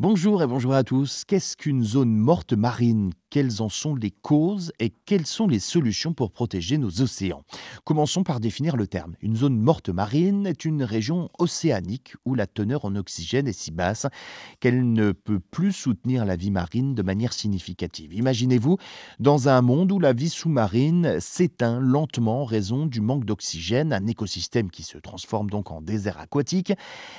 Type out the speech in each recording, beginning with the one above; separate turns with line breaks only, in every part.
Bonjour et bonjour à tous. Qu'est-ce qu'une zone morte marine? Quelles en sont les causes et quelles sont les solutions pour protéger nos océans? Commençons par définir le terme. Une zone morte marine est une région océanique où la teneur en oxygène est si basse qu'elle ne peut plus soutenir la vie marine de manière significative. Imaginez-vous dans un monde où la vie sous-marine s'éteint lentement en raison du manque d'oxygène, un écosystème qui se transforme donc en désert aquatique.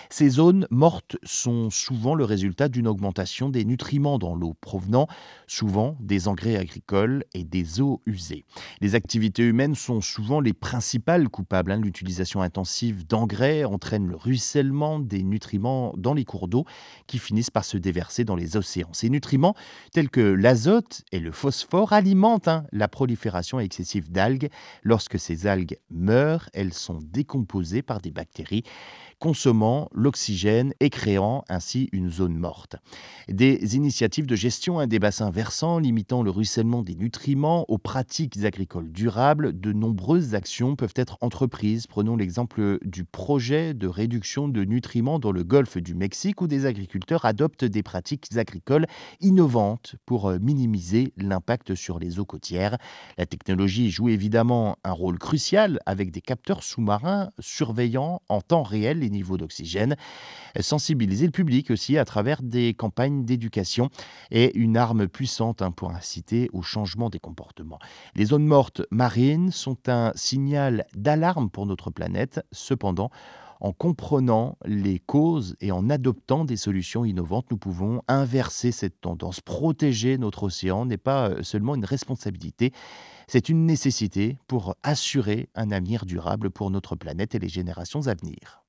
Ces zones mortes sont souvent le résultat d'une augmentation des nutriments dans l'eau provenant souvent des engrais agricoles et des eaux usées. Les activités humaines sont souvent les principales coupables. Hein. L'utilisation intensive d'engrais entraîne le ruissellement des nutriments dans les cours d'eau qui finissent par se déverser dans les océans. Ces nutriments, tels que l'azote et le phosphore, alimentent hein, la prolifération excessive d'algues. Lorsque ces algues meurent, elles sont décomposées par des bactéries consommant l'oxygène et créant ainsi une zone morte. Des initiatives de gestion hein, des bassins versants limitant le ruissellement des nutriments aux pratiques agricoles durables, de nombreuses actions peuvent être entreprises. Prenons l'exemple du projet de réduction de nutriments dans le golfe du Mexique où des agriculteurs adoptent des pratiques agricoles innovantes pour euh, minimiser l'impact sur les eaux côtières. La technologie joue évidemment un rôle crucial avec des capteurs sous-marins surveillant en temps réel les niveaux d'oxygène, sensibiliser le public aussi à travers des campagnes d'éducation et une arme puissante hein, pour inciter au changement des comportements. Les zones mortes marines sont un signal d'alarme pour notre planète. Cependant, en comprenant les causes et en adoptant des solutions innovantes, nous pouvons inverser cette tendance. Protéger notre océan n'est pas euh, seulement une responsabilité, c'est une nécessité pour assurer un avenir durable pour notre planète et les générations à venir.